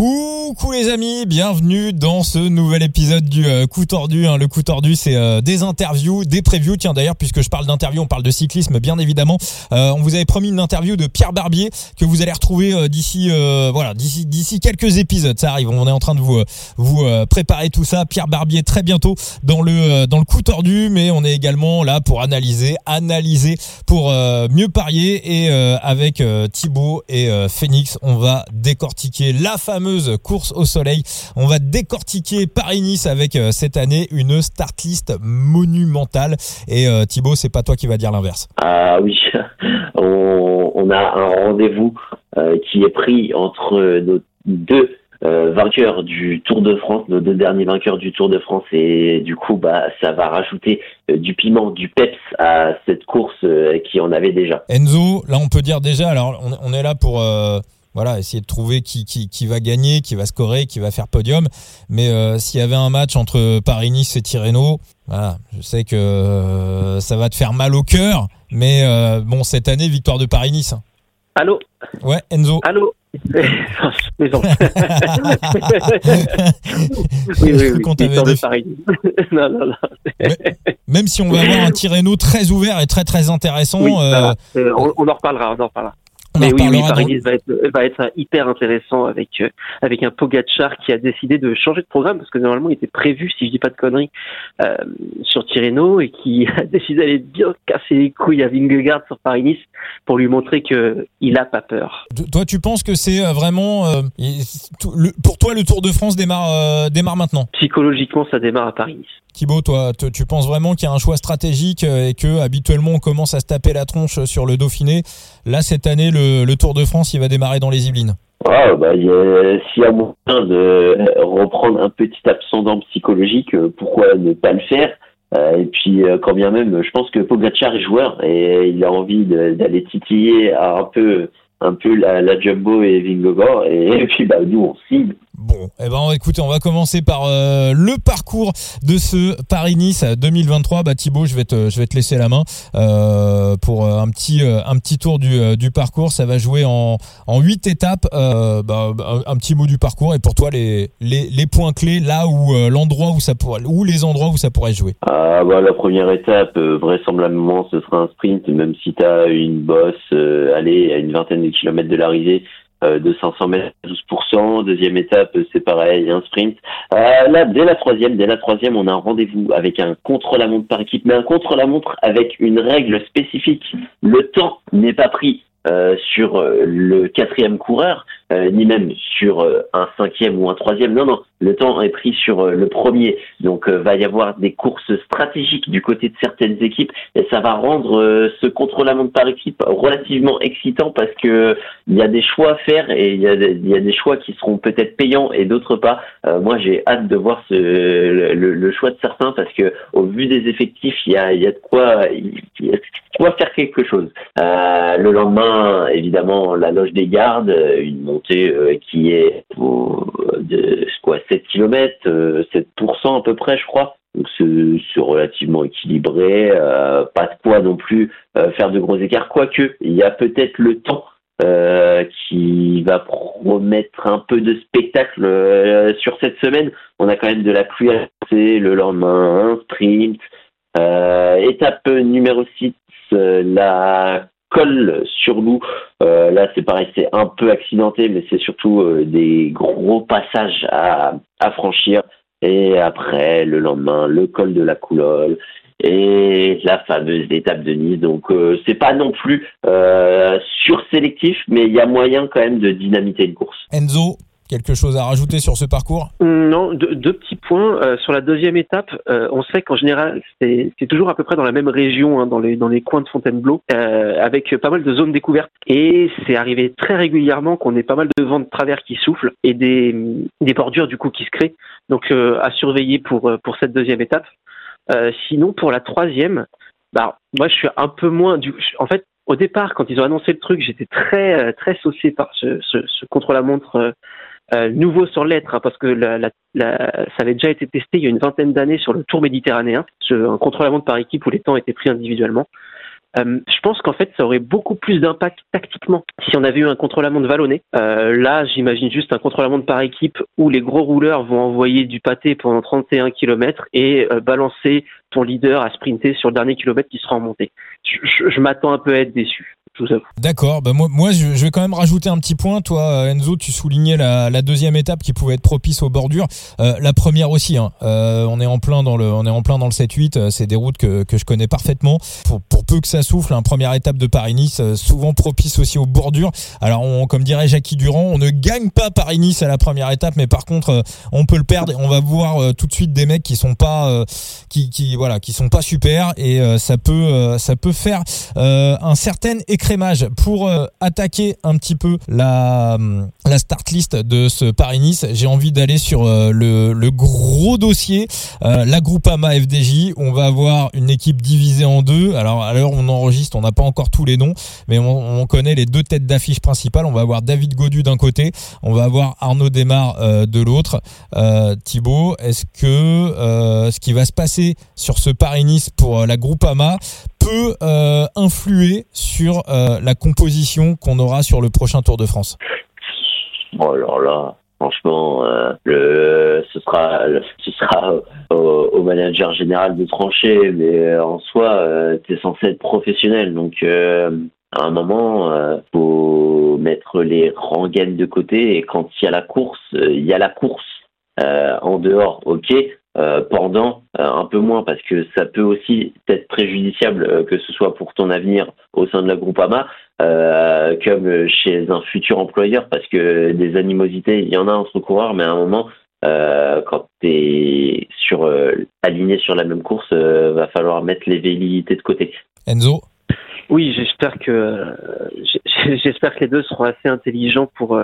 Who Coucou les amis, bienvenue dans ce nouvel épisode du euh, coup tordu. hein. Le coup tordu, c'est euh, des interviews, des previews. Tiens d'ailleurs, puisque je parle d'interviews, on parle de cyclisme, bien évidemment. Euh, on vous avait promis une interview de Pierre Barbier que vous allez retrouver euh, d'ici, euh, voilà, d'ici d'ici quelques épisodes. Ça arrive. On est en train de vous vous préparer tout ça. Pierre Barbier très bientôt dans le dans le coup tordu, mais on est également là pour analyser, analyser pour mieux parier et avec Thibaut et Phoenix, on va décortiquer la fameuse course au soleil. On va décortiquer Paris-Nice avec euh, cette année une start list monumentale. Et euh, Thibaut, c'est pas toi qui va dire l'inverse. Ah oui, on, on a un rendez-vous euh, qui est pris entre nos deux euh, vainqueurs du Tour de France, nos deux derniers vainqueurs du Tour de France, et du coup, bah, ça va rajouter euh, du piment, du peps à cette course euh, qui en avait déjà. Enzo, là on peut dire déjà, alors on, on est là pour voilà essayer de trouver qui, qui, qui va gagner, qui va scorer, qui va faire podium. Mais euh, s'il y avait un match entre Paris-Nice et Tirreno, voilà, je sais que euh, ça va te faire mal au cœur. Mais euh, bon, cette année, victoire de Paris-Nice. Allô? Ouais, Enzo. Allô? Plaisante. oui, oui, de Paris. non, non, non. Même si on va avoir un Tirreno très ouvert et très très intéressant, Oui, euh. Euh, on en reparlera, on en reparlera. On Mais oui, oui, reparlera dans- Paris va être, va être hyper intéressant avec euh, avec un Pogacar qui a décidé de changer de programme parce que normalement il était prévu, si je dis pas de conneries, euh, sur Tirreno et qui a décidé d'aller bien casser les couilles à Vingegaard sur Paris-Nice pour lui montrer que il a pas peur. Toi, tu penses que c'est euh, vraiment euh, pour toi le Tour de France démarre euh, démarre maintenant? Psychologiquement, ça démarre à Paris-Nice. Thibaut, toi, tu penses vraiment qu'il y a un choix stratégique euh, et que habituellement on commence à se taper la tronche sur le Dauphiné. Là, cette année, le, Tour de France, il va démarrer dans les Yvelines. Ah, bah, s'il y a moyen de reprendre un petit abscendant psychologique, euh, pourquoi ne pas le faire? Euh, Et puis, euh, quand bien même, je pense que Pogacar est joueur et il a envie d'aller titiller un peu, un peu la, la Jumbo et Vingegaard. Et, et puis, bah, nous, on cible. Bon, eh ben, écoutez, on va commencer par euh, le parcours de ce Paris-Nice 2023. Bah, Thibaut, je vais te, je vais te laisser la main euh, pour euh, un petit, un petit tour du, du parcours. Ça va jouer en, en huit étapes. Euh, bah, un, un petit mot du parcours et pour toi les, les, les points clés là où l'endroit où ça pourrait, ou les endroits où ça pourrait jouer. Ah, bah, la première étape, vraisemblablement, ce sera un sprint, même si tu as une bosse, allez, à une vingtaine de kilomètres de l'arrivée. euh, de 500 mètres, 12%. Deuxième étape, euh, c'est pareil, un sprint. Euh, là, dès la troisième, dès la troisième, on a un rendez-vous avec un contre-la-montre par équipe, mais un contre-la-montre avec une règle spécifique. Le temps n'est pas pris sur le quatrième coureur, euh, ni même sur euh, un cinquième ou un troisième. Non, non, le temps est pris sur euh, le premier. Donc, euh, va y avoir des courses stratégiques du côté de certaines équipes, et ça va rendre euh, ce contre-la-montre par équipe relativement excitant parce que il y a des choix à faire et il y y a des choix qui seront peut-être payants et d'autres pas. Euh, moi, j'ai hâte de voir ce, le, le- choix de certains parce que au vu des effectifs, il y a, y a de quoi, y a faire quelque chose. Le lendemain, évidemment, la loge des gardes, une euh, qui est au- de quoi 7 km, 7% à peu près, je crois. Donc c'est relativement équilibré, euh, pas de quoi non plus euh, faire de gros écarts. Quoique, il y a peut-être le temps euh, qui va promettre un peu de spectacle euh, sur cette semaine. On a quand même de la pluie passer le lendemain, un sprint. Euh, étape numéro 6, euh, la colle sur loup. Euh, là, c'est pareil, c'est un peu accidenté, mais c'est surtout euh, des gros passages à, franchir. Et après, le lendemain, le col de la Coulole et la fameuse étape de Nice. Donc, euh, c'est pas non plus euh, sursélectif, mais il y a moyen quand même de dynamiter une course. Enzo, quelque chose à rajouter sur ce parcours Non, deux, petits points. Euh, sur la deuxième étape, euh, on sait qu'en général, c'est toujours à peu près dans la même région, hein, dans, les, coins de Fontainebleau, euh, avec pas mal de zones découvertes. Et c'est arrivé très régulièrement qu'on ait pas mal de vents de travers qui soufflent et des, bordures du coup qui se créent. Donc à surveiller pour, cette deuxième étape. Sinon, pour la troisième, bah, moi je suis un peu moins... En fait, au départ, quand ils ont annoncé le truc, j'étais très très saucé par ce, ce contre-la-montre euh, euh, nouveau sur l'être, hein, parce que la, la, la- ça avait déjà été testé il y a une vingtaine d'années sur le Tour méditerranéen, un contre-la-montre par équipe où les temps étaient pris individuellement. je pense qu'en fait, ça aurait beaucoup plus d'impact tactiquement si on avait eu un contre-la-montre vallonné. là, j'imagine juste un contre-la-montre par équipe où les gros rouleurs vont envoyer du pâté pendant 31 km et balancer ton leader à sprinter sur le dernier kilomètre qui sera en montée. je m'attends un peu à être déçu. D'accord. Bah moi, je vais quand même rajouter un petit point. Toi, euh, Enzo, tu soulignais la, deuxième étape qui pouvait être propice aux bordures. Euh, la première aussi. Hein. Euh, on est en plein dans le, on est en plein dans le 7-8. Euh, c'est des routes que, je connais parfaitement. Pour, peu que ça souffle, hein, première étape de Paris-Nice, souvent propice aussi aux bordures. Alors, comme dirait Jackie Durand, on ne gagne pas Paris-Nice à la première étape, mais par contre, on peut le perdre. On va voir tout de suite des mecs qui sont pas, qui, voilà, qui sont pas super, et ça peut, ça peut faire un certain écrémage pour euh, attaquer un petit peu la, la start list de ce Paris-Nice. J'ai envie d'aller sur euh, le, le, gros dossier, euh, la Groupama FDJ. On va avoir une équipe divisée en deux. Alors à l'heure on enregistre, on n'a pas encore tous les noms, mais on, on connaît les deux têtes d'affiche principales. On va avoir David Godu d'un côté, on va avoir Arnaud Desmar de l'autre. Thibaut, est-ce que ce qui va se passer sur ce Paris-Nice pour la Groupama peut euh, influer sur euh, la composition qu'on aura sur le prochain Tour de France. Bon, alors là, franchement, euh, le, ce sera, ce sera au, manager général de trancher, mais en soi, tu es censé être professionnel, donc à un moment, faut mettre les rengaines de côté, et quand il y a la course, il y a la course. en dehors, ok, euh, pendant euh, un peu moins parce que ça peut aussi être préjudiciable euh, que ce soit pour ton avenir au sein de la Groupama comme chez un futur employeur parce que des animosités il y en a entre coureurs mais à un moment quand tu es sur aligné sur la même course va falloir mettre les velléités de côté. Enzo? Oui, j'espère que j'espère que les deux seront assez intelligents pour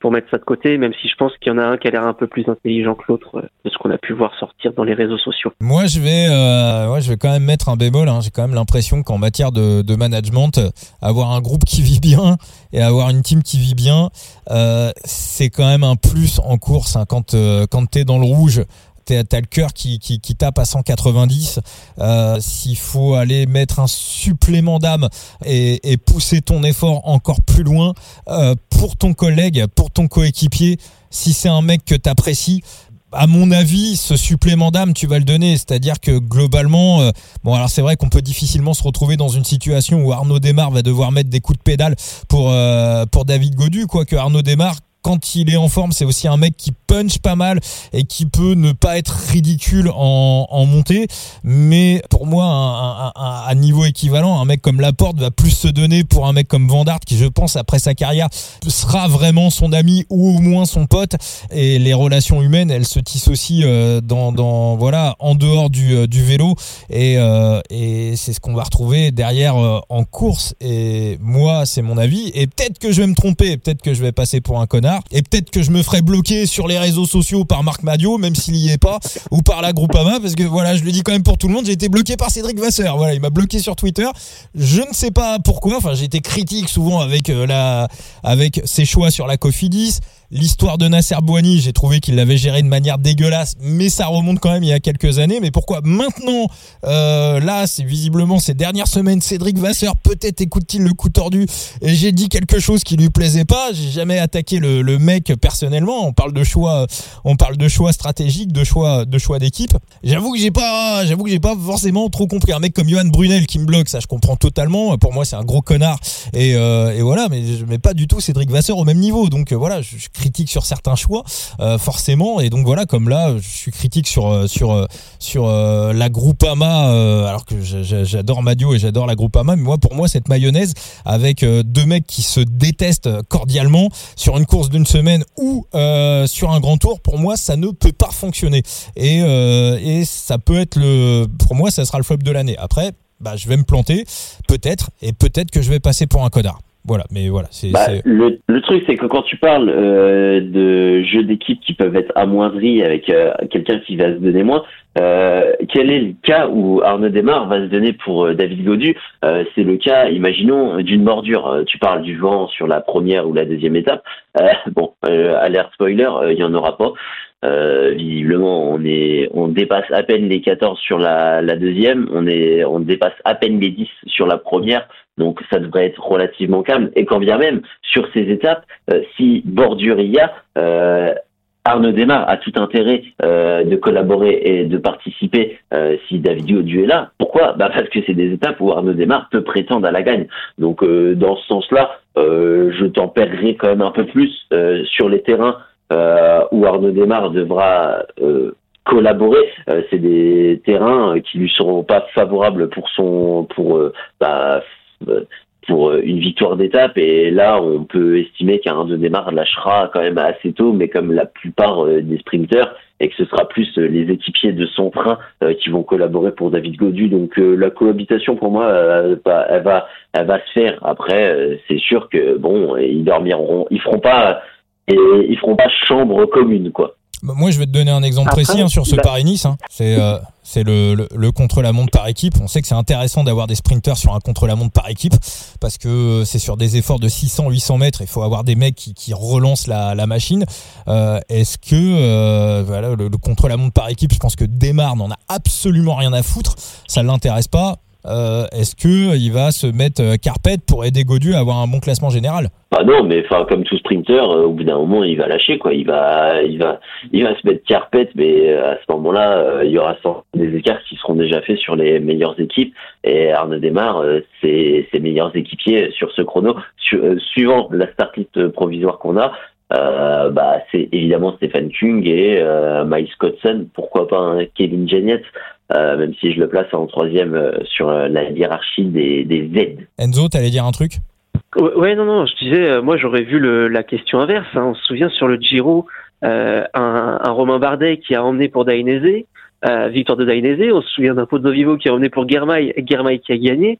pour mettre ça de côté, même si je pense qu'il y en a un qui a l'air un peu plus intelligent que l'autre euh, de ce qu'on a pu voir sortir dans les réseaux sociaux. Moi, je vais, euh, je vais quand même mettre un bémol. Hein. J'ai quand même l'impression qu'en matière de, de, management, avoir un groupe qui vit bien et avoir une team qui vit bien, euh, c'est quand même un plus en course. Hein. Quand euh, quand t'es dans le rouge, t'as le cœur qui, qui, qui, tape à 190. Euh, S'il faut aller mettre un supplément d'âme et, et, pousser ton effort encore plus loin euh, pour ton collègue, pour ton coéquipier, si c'est un mec que t'apprécies, à mon avis, ce supplément d'âme, tu vas le donner. C'est-à-dire que globalement, euh, bon, alors c'est vrai qu'on peut difficilement se retrouver dans une situation où Arnaud Desmar va devoir mettre des coups de pédale pour euh, pour David Godu, quoique Arnaud Desmar, quand il est en forme, c'est aussi un mec qui punch pas mal et qui peut ne pas être ridicule en, montée. Mais pour moi, un, niveau équivalent, un mec comme Laporte va plus se donner pour un mec comme Vandart qui, je pense, après sa carrière, sera vraiment son ami ou au moins son pote. Et les relations humaines, elles se tissent aussi euh, dans, voilà en dehors du, euh, vélo. Et, euh, et c'est ce qu'on va retrouver derrière en course. Et moi, c'est mon avis. Et peut-être que je vais me tromper, peut-être que je vais passer pour un connard. Et peut-être que je me ferai bloquer sur les réseaux sociaux par Marc Madio, même s'il y est pas, ou par la Groupama, parce que voilà, je le dis quand même pour tout le monde, j'ai été bloqué par Cédric Vasseur. Voilà, il m'a bloqué sur Twitter. Je ne sais pas pourquoi. Enfin, j'ai été critique souvent avec euh, avec ses choix sur la Cofidis. L'histoire de Nasser Bouani, j'ai trouvé qu'il l'avait géré de manière dégueulasse, mais ça remonte quand même il y a quelques années. Mais pourquoi maintenant, euh, là, c'est visiblement ces dernières semaines, Cédric Vasseur, peut-être écoute-t-il le coup tordu, et j'ai dit quelque chose qui lui plaisait pas. J'ai jamais attaqué le, mec personnellement. On parle de choix, on parle de choix stratégiques, de choix, de choix d'équipe. J'avoue que j'ai pas, j'avoue que j'ai pas forcément trop compris. Un mec comme Johan Brunel qui me bloque, ça je comprends totalement. Pour moi, c'est un gros connard, et, euh, et voilà. Mais mets pas du tout Cédric Vasseur au même niveau. Donc euh, voilà, je critique sur certains choix, euh, forcément. Et donc voilà, comme là, je suis critique sur euh, sur euh, sur la Groupama, alors que j'adore Madio et j'adore la Groupama, mais moi pour moi cette mayonnaise avec deux mecs qui se détestent cordialement sur une course d'une semaine ou sur un grand tour, pour moi ça ne peut pas fonctionner. Et et ça peut être le, pour moi ça sera le flop de l'année. Après, bah je vais me planter, peut-être, et peut-être que je vais passer pour un connard. Voilà, mais voilà. c'est bah, le, le, truc, c'est que quand tu parles euh, de jeux d'équipe qui peuvent être amoindris avec euh, quelqu'un qui va se donner moins, euh, quel est le cas où Arnaud Desmar va se donner pour David Godu? C'est le cas, imaginons, d'une mordure. tu parles du vent sur la première ou la deuxième étape. bon, alerte spoiler, il y en aura pas. visiblement, on est, on dépasse à peine les 14 sur la, la deuxième, on est, on dépasse à peine les 10 sur la première. Donc ça devrait être relativement calme. Et quand bien même, sur ces étapes, si bordure il y a, Arnaud Desmar a tout intérêt euh, de collaborer et de participer euh, si David Godu est là. Pourquoi? Bah Parce que c'est des étapes où Arnaud Desmar peut prétendre à la gagne. Donc euh, dans ce sens-là, je tempérerai quand même un peu plus sur les terrains où Arnaud Desmar devra collaborer. c'est des terrains qui lui seront pas favorables pour son pour bah, pour euh, une victoire d'étape. Et là, on peut estimer qu'un de démarre lâchera quand même assez tôt, mais comme la plupart euh, des sprinteurs, et que ce sera plus euh, les équipiers de son train qui vont collaborer pour David Godu. Donc la cohabitation, pour moi, elle va, elle va se faire. Après, c'est sûr que bon, ils dormiront, ils feront pas, et ils feront pas chambre commune, quoi. Bah, moi, je vais te donner un exemple précis hein, sur ce Paris-Nice. Hein. C'est euh, c'est le, le, contre-la-montre par équipe. On sait que c'est intéressant d'avoir des sprinters sur un contre-la-montre par équipe parce que c'est sur des efforts de 600-800 mètres. Il faut avoir des mecs qui, qui relancent la, la machine. Euh, Est-ce que euh, voilà, le, le contre-la-montre par équipe, je pense que Desmar n'en a absolument rien à foutre. Ça l'intéresse pas. Euh, est-ce que il va se mettre euh, carpette pour aider Godu à avoir un bon classement général? Ah non, mais enfin comme tout sprinter, euh, au bout d'un moment il va lâcher quoi. Il va, il va, il va se mettre carpette, mais à ce moment-là, il y aura des écarts qui seront déjà faits sur les meilleures équipes. Et Arnaud démarre ses, ses meilleurs équipiers sur ce chrono, suivant la start list provisoire qu'on a. Euh, bah, c'est évidemment Stéphane Kung et euh, Miles Cotson, pourquoi pas un Kevin Jennett, euh, même si je le place en troisième euh, sur euh, la hiérarchie des, des Z. Enzo, t'allais dire un truc? Ouais, non, non, je disais, moi j'aurais vu le, la question inverse. Hein. On se souvient sur le Giro, un, un, Romain Bardet qui a emmené pour Dainese, victoire de Dainese. On se souvient d'un Pot de Vivo qui a emmené pour Germain, Germain qui a gagné.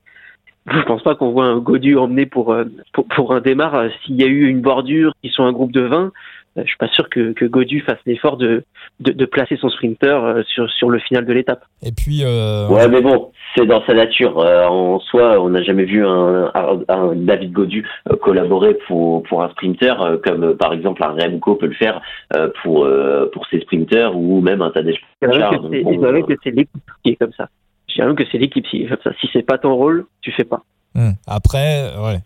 Je pense pas qu'on voit un Godu emmené pour, pour, pour un démarre s'il y a eu une bordure, qui sont un groupe de 20 euh, je suis pas sûr que, que Godu fasse l'effort de, de, de, placer son sprinter euh, sur, sur le final de l'étape. Et puis. Euh... Ouais, mais bon, c'est dans sa nature. Euh, en soi, on n'a jamais vu un, un, David Godu collaborer pour, pour un sprinter, comme par exemple un Remco peut le faire pour, pour ses sprinters ou même un Tadej Pogacar. Il que c'est l'équipe qui est comme ça. Dirais même que c'est l'équipe ça. Si c'est pas ton rôle, tu fais pas. Hmm. Après, ouais.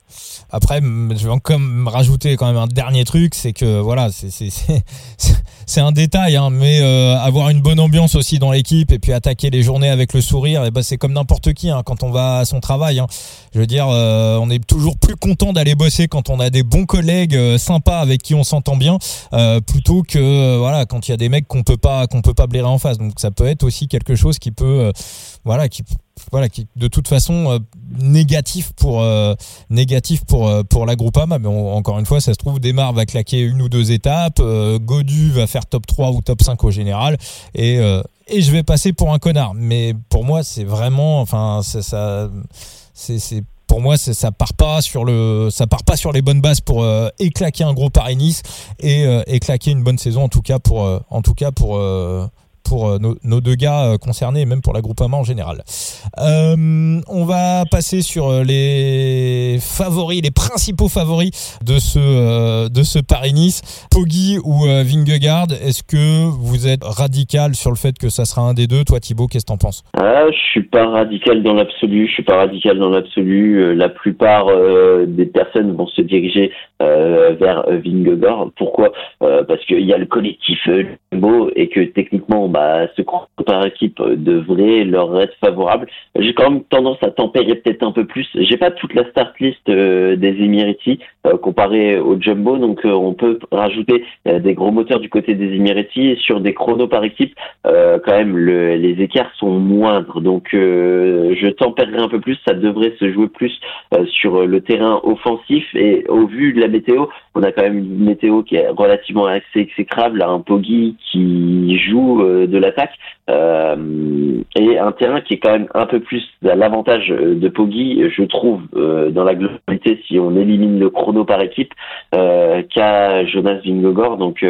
Après, je vais encore rajouter quand même un dernier truc, c'est que voilà, c'est un détail, hein, mais euh, avoir une bonne ambiance aussi dans l'équipe et puis attaquer les journées avec le sourire, et eh ben c'est comme n'importe qui hein, quand on va à son travail. Hein. Je veux dire, euh, on est toujours plus content d'aller bosser quand on a des bons collègues euh, sympas avec qui on s'entend bien, plutôt que voilà quand il y a des mecs qu'on peut pas qu'on peut pas blairer en face. Donc ça peut être aussi quelque chose qui peut voilà qui voilà, qui de toute façon euh, négatif pour euh, négatif pour euh, pour la Groupama. Mais encore une fois, ça se trouve, Desmar va claquer une ou deux étapes, Godu va faire top 3 ou top 5 au général, et et je vais passer pour un connard. Mais pour moi, c'est vraiment, enfin, ça, c'est pour moi ça part pas sur le ça part pas sur les bonnes bases pour éclaquer un gros Paris Nice et éclaquer une bonne saison en tout cas pour en tout cas pour pour euh, nos, deux gars euh, concernés et même pour la en général. Euh, on va passer sur les favoris, les principaux favoris de ce de ce Paris-Nice. Poggi ou Vingegaard, est-ce que vous êtes radical sur le fait que ça sera un des deux? Toi Thibaut, qu'est-ce que t'en penses? Ah, Je suis pas radical dans l'absolu. Je suis pas radical dans l'absolu. La plupart des personnes vont se diriger vers Vingegaard. Pourquoi? Parce qu'il y a le collectif beau et que techniquement bah, ce par équipe devrait leur être favorable. J'ai quand même tendance à tempérer peut-être un peu plus. J'ai pas toute la start list euh, des Emiratis euh, comparé au Jumbo, donc euh, on peut rajouter des gros moteurs du côté des Emiratis sur des chronos par équipe, quand même le, les écarts sont moindres. Donc je tempérerai un peu plus. Ça devrait se jouer plus sur le terrain offensif et au vu de la météo, on a quand même une météo qui est relativement assez exécrable, un Poggi qui joue de l'attaque euh, et un terrain qui est quand même un peu plus à l'avantage de Poggi, je trouve, euh, dans la globalité, si on élimine le chrono par équipe, euh, qu'à Jonas Vingegaard. Donc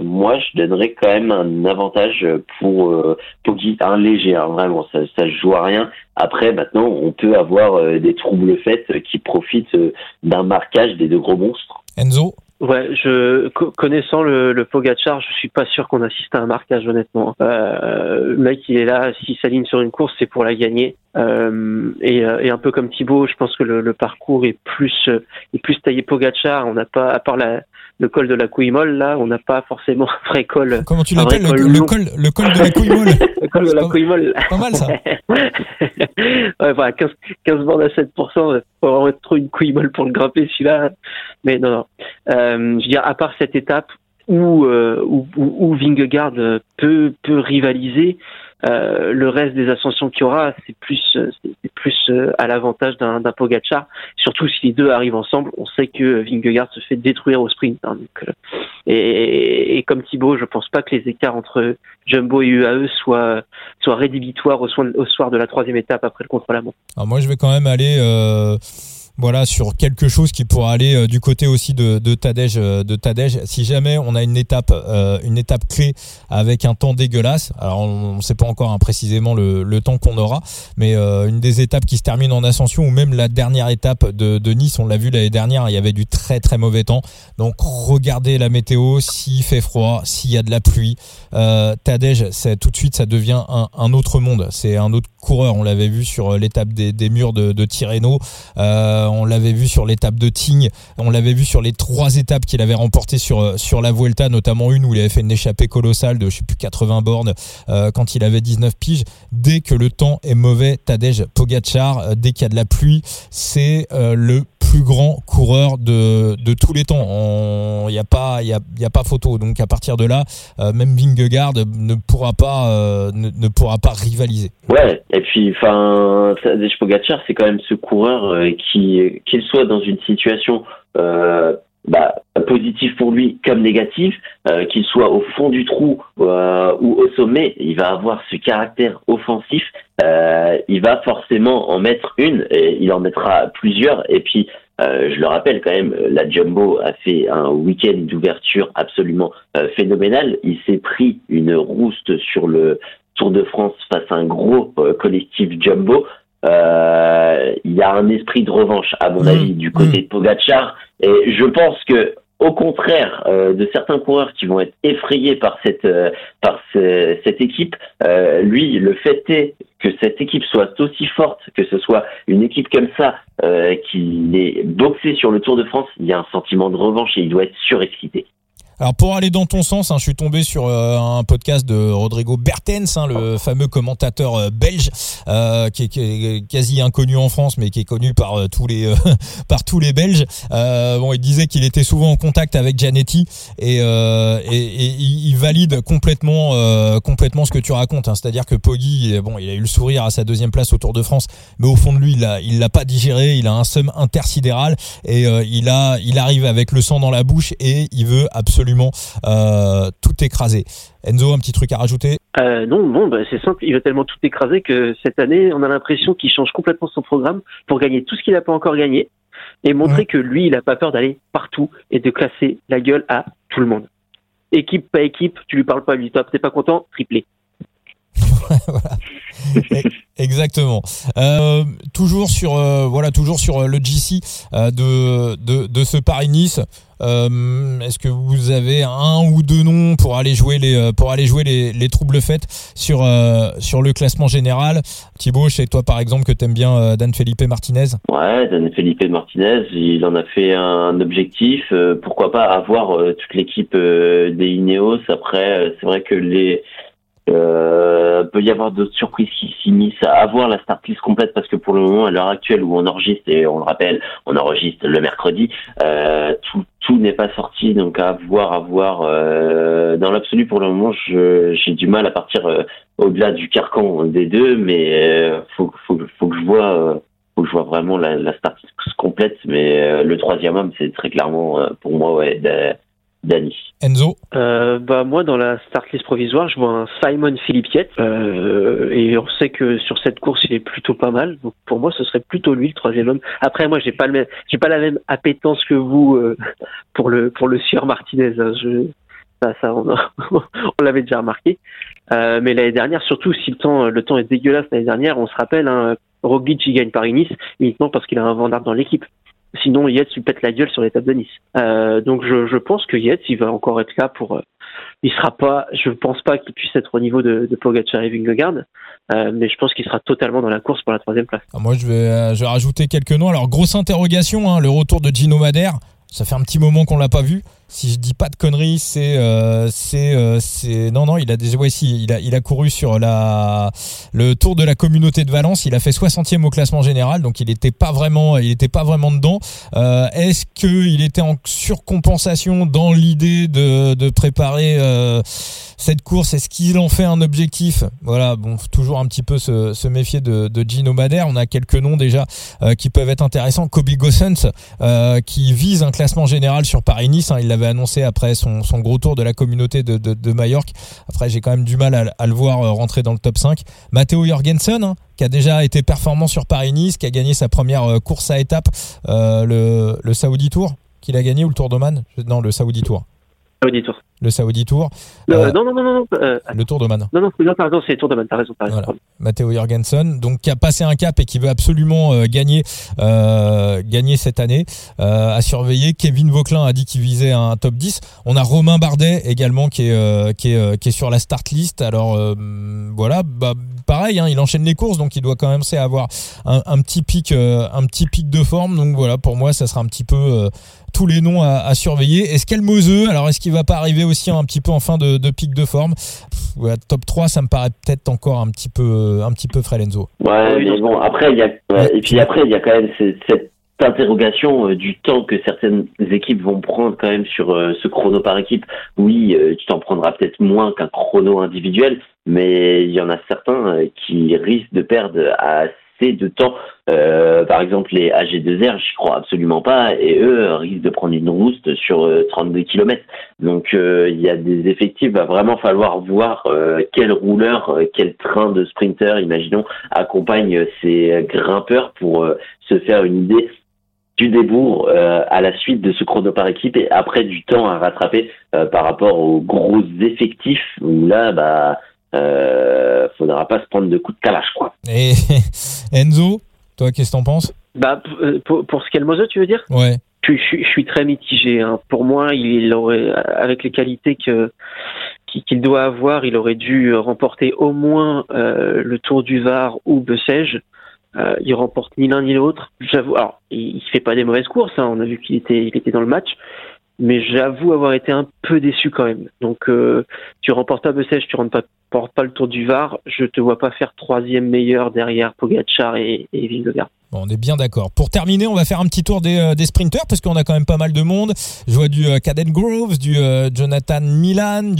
moi, je donnerais quand même un avantage pour Poggi, un léger, hein, vraiment, ça, ça joue à rien. Après, maintenant, on peut avoir des troubles faits qui profitent d'un marquage des deux gros monstres. Enzo? Ouais, je connaissant le, le Pogacar, je suis pas sûr qu'on assiste à un marquage honnêtement. Euh, le mec, il est là, s'il s'aligne sur une course, c'est pour la gagner. Euh, et, euh, et, un peu comme Thibaut, je pense que le, le parcours est plus est plus taillé Pogacar. On n'a pas, à part la, le col de la couille molle, là, on n'a pas forcément un vrai col. Comment tu l'appelles le, le, col, le col de la couille molle? Le col de la couille molle. Pas mal ça. ouais, voilà, 15, 15 bornes à 7%, faut vraiment être trop une couille molle pour le grimper celui-là. Mais non, non. Euh, je veux à part cette étape où, euh, où, où, Vingegaard peut, peut rivaliser, euh, le reste des ascensions qu'il y aura, c'est plus, c'est plus euh, à l'avantage d'un, d'un Pogacar. Surtout si les deux arrivent ensemble, on sait que Vingegaard se fait détruire au sprint. Hein, euh, et, et, comme Thibaut, je pense pas que les écarts entre Jumbo et UAE soient, soient rédhibitoires au, au soir de la troisième étape après le contre-la-montre. Moi, je vais quand même aller. Euh voilà sur quelque chose qui pourra aller euh, du côté aussi de, de euh, si jamais on a une étape euh, une étape clé avec un temps dégueulasse alors on ne sait pas encore hein, précisément le, temps qu'on aura mais une des étapes qui se termine en ascension ou même la dernière étape de, Nice on l'a vu l'année dernière il y avait du très très mauvais temps. Donc regardez la météo s'il fait froid s'il y a de la pluie Tadej tout de suite ça devient un, autre monde. C'est un autre coureur on l'avait vu sur l'étape des, murs de, de Tirreno on l'avait vu sur l'étape de Tignes, on l'avait vu sur les trois étapes qu'il avait remportées sur euh, la Vuelta, notamment une où il avait fait une échappée colossale de je sais plus 80 bornes euh, quand il avait 19 piges. Dès que le temps est mauvais, Tadej Pogacar, euh, dès qu'il y a de la pluie, c'est le plus grand coureur de, de tous les temps. Il n'y a pas il y a, y a pas photo. Donc à partir de là, même Vingegaard ne pourra pas ne, ne, pourra pas rivaliser. Ouais. Et puis enfin Tadej Pogacar, c'est quand même ce coureur qui qu'il soit dans une situation euh, bah, positive pour lui comme négative, euh, qu'il soit au fond du trou euh, ou au sommet, il va avoir ce caractère offensif. Euh, il va forcément en mettre une, et il en mettra plusieurs. Et puis, euh, je le rappelle quand même, la Jumbo a fait un week-end d'ouverture absolument euh, phénoménal. Il s'est pris une rouste sur le Tour de France face à un gros collectif Jumbo. Euh, il y a un esprit de revanche, à mon mmh. avis, du côté mmh. de Pogachar. Et je pense que, au contraire euh, de certains coureurs qui vont être effrayés par cette euh, par cette équipe, euh, lui, le fait est que cette équipe soit aussi forte, que ce soit une équipe comme ça qui est boxée sur le Tour de France, il y a un sentiment de revanche et il doit être surexcité. Alors pour aller dans ton sens, hein, je suis tombé sur euh, un podcast de Rodrigo Bertens, hein, le fameux commentateur euh, belge, euh, qui, est, qui, est, quasi inconnu en France, mais qui est connu par tous les par tous les Belges. bon, il disait qu'il était souvent en contact avec Gianetti et, et, et il valide complètement complètement ce que tu racontes. Hein. C'est-à-dire que Poggi, bon, il a eu le sourire à sa deuxième place au Tour de France, mais au fond de lui, il a il l'a pas digéré. Il a un seum intersidéral et il a il arrive avec le sang dans la bouche et il veut absolument euh, tout écraser. Enzo, un petit truc à rajouter? Euh, Non, non, bah, c'est simple. Il va tellement tout écraser que cette année, on a l'impression qu'il change complètement son programme pour gagner tout ce qu'il n'a pas encore gagné et montrer que lui, il n'a pas peur d'aller partout et de classer la gueule à tout le monde. Équipe, pas équipe, tu lui parles pas, lui top, t'es pas content, triplé. Voilà. Exactement. Euh, toujours sur euh, voilà toujours sur euh, le GC euh, de, de, de ce Paris Nice. Euh, Est-ce que vous avez un ou deux noms pour aller jouer les pour aller jouer les, les troubles faites sur sur le classement général? Thibaut, chez toi par exemple que t'aimes bien Dan Felipe Martinez? Ouais, Dan Felipe Martinez, il en a fait un objectif. pourquoi pas avoir toute l'équipe des Ineos. Après, c'est vrai que les euh, peut y avoir d'autres surprises qui s'immiscent à avoir la start list complète parce que pour le moment, à l'heure actuelle où on enregistre, et on le rappelle, on enregistre le mercredi, euh, tout, tout n'est pas sorti, donc à voir, à voir. Euh, dans l'absolu, pour le moment, j'ai du mal à partir euh, au-delà du carcan des deux, mais euh, faut, faut, faut que je vois faut que je vois vraiment la, la start complète, mais le troisième homme, c'est très clairement pour moi ouais, Dani. Enzo euh, bah moi dans la start list provisoire je vois un Simon Philippiette euh, et on sait que sur cette course il est plutôt pas mal donc pour moi ce serait plutôt lui le troisième homme. Après moi j'ai pas le même j'ai pas la même appétence que vous euh, pour le pour le sieur Martinez. Hein. Je, ça, ça on, on l'avait déjà remarqué. Euh, mais l'année dernière surtout si le temps le temps est dégueulasse l'année dernière on se rappelle hein, Roglic il gagne Paris Nice uniquement parce qu'il a un Van dans l'équipe. Sinon, Yates lui pète la gueule sur l'étape de Nice. Euh, donc, je, pense que Yates, il va encore être là pour. Euh, il sera pas. Je pense pas qu'il puisse être au niveau de, de Pogacar et Vingegaard, euh, mais je pense qu'il sera totalement dans la course pour la troisième place. Ah, moi, je vais, euh, je vais rajouter quelques noms. Alors, grosse interrogation, hein, le retour de Gino Madère. Ça fait un petit moment qu'on l'a pas vu si je dis pas de conneries, c'est euh, c'est euh, c'est non non, il a déjà ouais si, il a il a couru sur la le Tour de la communauté de Valence, il a fait 60e au classement général, donc il était pas vraiment il était pas vraiment dedans. Euh, est-ce que il était en surcompensation dans l'idée de de préparer euh, cette course? Est-ce qu'il en fait un objectif? Voilà, bon, toujours un petit peu se, se méfier de, de Gino Madère. On a quelques noms déjà euh, qui peuvent être intéressants. Kobe Gossens, qui vise un classement général sur Paris-Nice. Hein, il avait annoncé après son, gros tour de la communauté de, de, Majorque. Après, j'ai quand même du mal à, le voir euh, rentrer dans le top 5. Matteo Jorgensen, hein, qui a déjà été performant sur Paris-Nice, qui a gagné sa première euh, course à étapes, euh, le, le Saoudi Tour, qu'il a gagné ou le Tour d'Oman? Non, le Saoudi Tour. Saoudi Tour le Saudi Tour. Euh, non, non, non, non. Euh, le Tour de Man. Non, non, non pardon, c'est le Tour de Man, t'as raison, raison. Voilà. Matteo Jorgensen, donc qui a passé un cap et qui veut absolument euh, gagner, euh, gagner cette année. Euh, à surveiller. Kevin Vauclin a dit qu'il visait un top 10. On a Romain Bardet également qui est, qui est, qui est sur la start list. Alors voilà, bah, pareil, hein, il enchaîne les courses, donc il doit quand même avoir un, un petit pic, un petit pic de forme. Donc voilà, pour moi, ça sera un petit peu tous les noms à, à surveiller. Est-ce qu'elle Moseux Alors est-ce qu'il va pas arriver aussi un petit peu en fin de, de pic de forme? Ouais, Top 3, ça me paraît peut-être encore un petit peu, un petit peu frais, Lenzo. Ouais, mais bon, après, il y a, ouais, et puis après, il y a quand même cette, cette interrogation euh, du temps que certaines équipes vont prendre quand même sur euh, ce chrono par équipe. Oui, euh, tu t'en prendras peut-être moins qu'un chrono individuel, mais il y en a certains qui risquent de perdre de temps. Euh, par exemple, les AG2R, j'y crois absolument pas, et eux risquent de prendre une rouste sur euh, 32 km. Donc euh, il y a des effectifs, va vraiment falloir voir euh, quel rouleur, quel train de sprinter, imaginons, accompagne ces grimpeurs pour se faire une idée du débours euh, à la suite de ce chrono par équipe et après du temps à rattraper euh, par rapport aux gros effectifs où là bah euh, faudra pas se prendre de coups de calache, quoi. Et Enzo, toi, qu'est-ce que t'en penses? Bah, pour, pour ce qu'est le tu veux dire? Ouais. Je, je, je, suis très mitigé. Hein. Pour moi, il aurait, avec les qualités que qu'il doit avoir, il aurait dû remporter au moins euh, le Tour du Var ou Bessèges. Euh, il remporte ni l'un ni l'autre. J'avoue, alors il, il fait pas des mauvaises courses. Hein. On a vu qu'il était, il était dans le match, mais j'avoue avoir été un peu déçu quand même. Donc, euh, tu remportes pas Bessèges, tu remportes pas, pas le Tour du Var. Je te vois pas faire troisième meilleur derrière Pogacar et, et Vingegaard. Bon, on est bien d'accord. Pour terminer, on va faire un petit tour des, euh, sprinters parce qu'on a quand même pas mal de monde. Je vois du euh, Caden Groves, du euh, Jonathan Milan,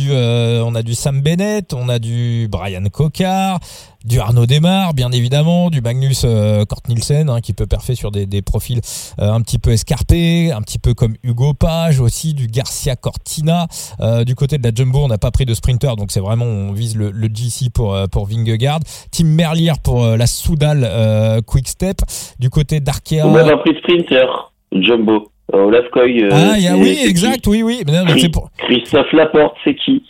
on a du Sam Bennett, on a du Brian Cocard, du Arnaud Desmar, bien évidemment, du Magnus euh, Kort Nielsen hein, qui peut perfer sur des, des profils euh, un petit peu escarpés, un petit peu comme Hugo Page aussi, du Garcia Cortina. Euh, du côté de la Jumbo, on n'a pas pris de sprinter, donc c'est vraiment on vise le, le GC pour pour Vingegaard. Tim Merlier pour la Soudal Quick Step. Du côté d'Arkea. On a pris sprinter, Jumbo. Olaf Koy. ah, y a, oui, exact, oui, oui. Mais non, pour... Christophe Laporte, c'est qui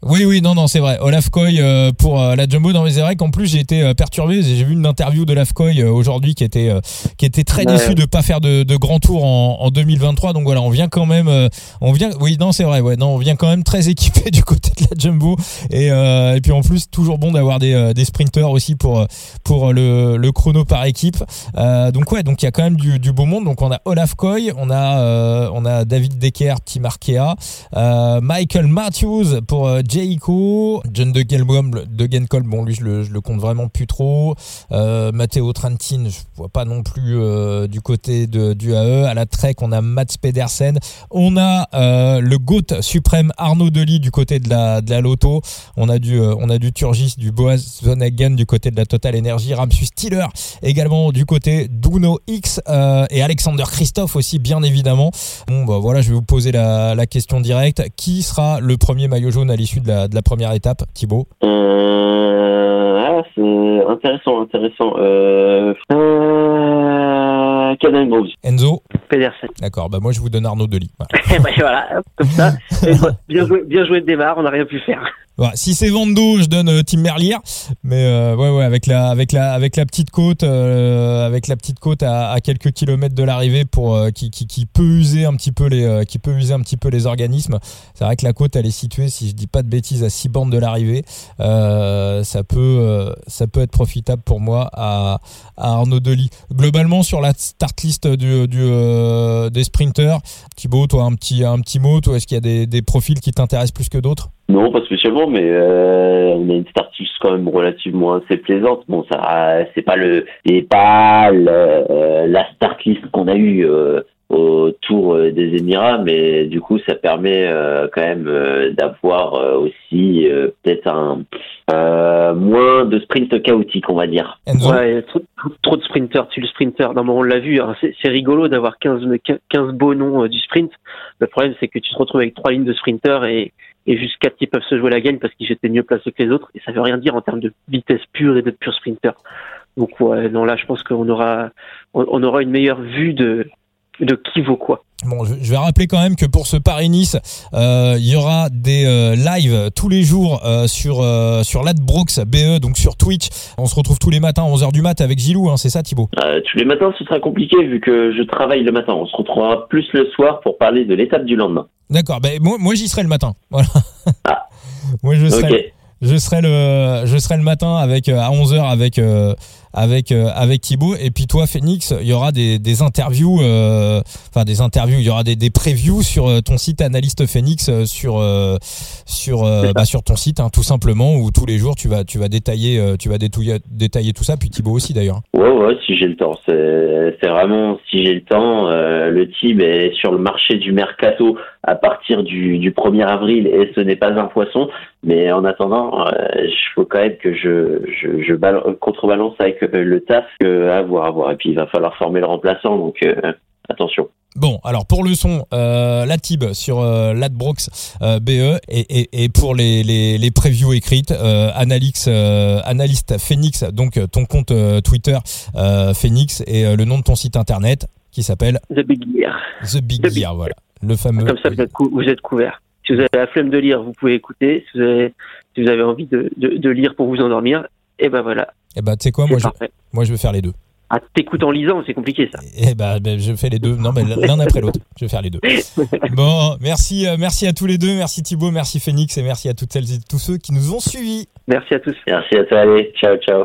oui, oui, non, non, c'est vrai. Olaf Koy euh, pour euh, la Jumbo. Non, mais c'est vrai qu'en plus j'ai été euh, perturbé. J'ai vu une interview d'Olaf Koy aujourd'hui qui était qui était très ouais. déçu de pas faire de, de grand tour en, en 2023. Donc voilà, on vient quand même, on vient. Oui, non, c'est vrai. Ouais, non, on vient quand même très équipé du côté de la Jumbo. Et, et puis en plus, toujours bon d'avoir des, des sprinters aussi pour pour le, le chrono par équipe. donc ouais, donc il y a quand même du, du beau monde. Donc on a Olaf Koy, on a on a David Decker, Tim Arkea, Michael Matthews pour Jayco, John Degenkolb, Degenkolb, bon lui je le, compte vraiment plus trop. Euh, Matteo Trentin, je vois pas non plus euh, du côté de, du AE. À la Trek, on a Mats Pedersen. On a euh, le GOAT suprême Arnaud Delis du côté de la, de la Loto. On a du, on a du Turgis, du Boaz Zonhagen du côté de la Total Energy. Ramsus Stiller également du côté d'Uno X et Alexander Christophe aussi bien évidemment. Bon bah voilà, je vais vous poser la, la question directe. Qui sera le premier maillot jaune à l'issue de la, de la première étape, Thibaut euh, ah, C'est intéressant, intéressant. Euh, euh, Caden Groves. Enzo Pedersen. D'accord, bah moi je vous donne Arnaud Delis. Voilà. Ben voilà, comme ça. Et bien joué, bien joué de démarre, on n'a rien pu faire. Si c'est Vando, je donne euh, Tim Merlier, mais euh, ouais avec la petite côte euh, avec la petite côte à, quelques kilomètres de l'arrivée pour euh, qui, peut user un petit peu les qui peut user un petit peu les organismes. C'est vrai que la côte elle est située si je dis pas de bêtises à 6 bandes de l'arrivée. Ça peut ça peut être profitable pour moi à, Arnaud Delis. Globalement sur la start list du, des sprinters, Thibaut, toi un petit un petit mot, toi est-ce qu'il y a des profils qui t'intéressent plus que d'autres? Non, pas spécialement, mais euh, on a une start list quand même relativement assez plaisante. Bon, ça, c'est pas le, c'est pas le, euh, la start list qu'on a eue euh, autour euh, des Émirats, mais du coup, ça permet euh, quand même euh, d'avoir euh, aussi euh, peut-être un euh, moins de sprint chaotique, on va dire. Ouais, trop, trop de sprinters, tu le sprinter. Non, mais on l'a vu, hein, c'est c'est rigolo d'avoir 15, 15 beaux noms euh, du sprint. Le problème, c'est que tu te retrouves avec trois lignes de sprinters et, et quatre qui peuvent se jouer la gagne parce qu'ils étaient mieux placés que les autres. Et ça veut rien dire en termes de vitesse pure et d'être pur sprinter. Donc, ouais, non, là, je pense qu'on aura, on aura une meilleure vue de, de qui vaut quoi. Bon, je vais rappeler quand même que pour ce Paris-Nice, euh, il y aura des euh, lives tous les jours euh, sur euh, sur l'Adbrox BE, donc sur Twitch. On se retrouve tous les matins à 11h du mat avec Gilou, hein, c'est ça Thibaut? Euh, tous les matins, ce sera compliqué vu que je travaille le matin. On se retrouvera plus le soir pour parler de l'étape du lendemain. D'accord, ben moi, moi j'y serai le matin. Voilà. Ah. moi je serai Ok. je serai le je serai le matin avec à 11h avec euh, avec euh, avec Thibaut et puis toi Phoenix, il y aura des des interviews euh, enfin des interviews, il y aura des des previews sur euh, ton site analyste Phoenix euh, sur euh, sur euh, bah, sur ton site hein, tout simplement où tous les jours tu vas tu vas détailler euh, tu vas détouiller- détailler tout ça puis Thibaut aussi d'ailleurs. Ouais, ouais, si j'ai le temps. C'est c'est vraiment si j'ai le temps. Euh, le team est sur le marché du mercato à partir du, du 1er avril et ce n'est pas un poisson. Mais en attendant, euh, il faut quand même que je, je, je bal- contrebalance avec euh, le taf à voir, à voir. Et puis il va falloir former le remplaçant, donc euh, attention. Bon, alors pour le son, euh, la Tib sur euh, l'Adbrox euh, BE et, et, et pour les, les, les previews écrites, euh, Analyx, euh, Analyste Phoenix, donc euh, ton compte euh, Twitter euh, Phoenix et euh, le nom de ton site internet qui s'appelle The Big Gear. The Big The Big Gear, voilà, le fameux. Comme ça, vous êtes, cou- vous êtes couverts. Si vous avez la flemme de lire, vous pouvez écouter. Si vous avez, si vous avez envie de, de, de lire pour vous endormir, et ben voilà, Eh ben, tu sais quoi, moi je, moi je vais faire les deux. Ah, t'écoutes en lisant, c'est compliqué ça. Eh ben, ben, je fais les deux. Non, mais l'un après l'autre. Je vais faire les deux. Bon, merci, euh, merci à tous les deux. Merci Thibaut, merci Phoenix et merci à toutes celles et tous ceux qui nous ont suivis. Merci à tous. Merci à toi, allez, ciao, ciao.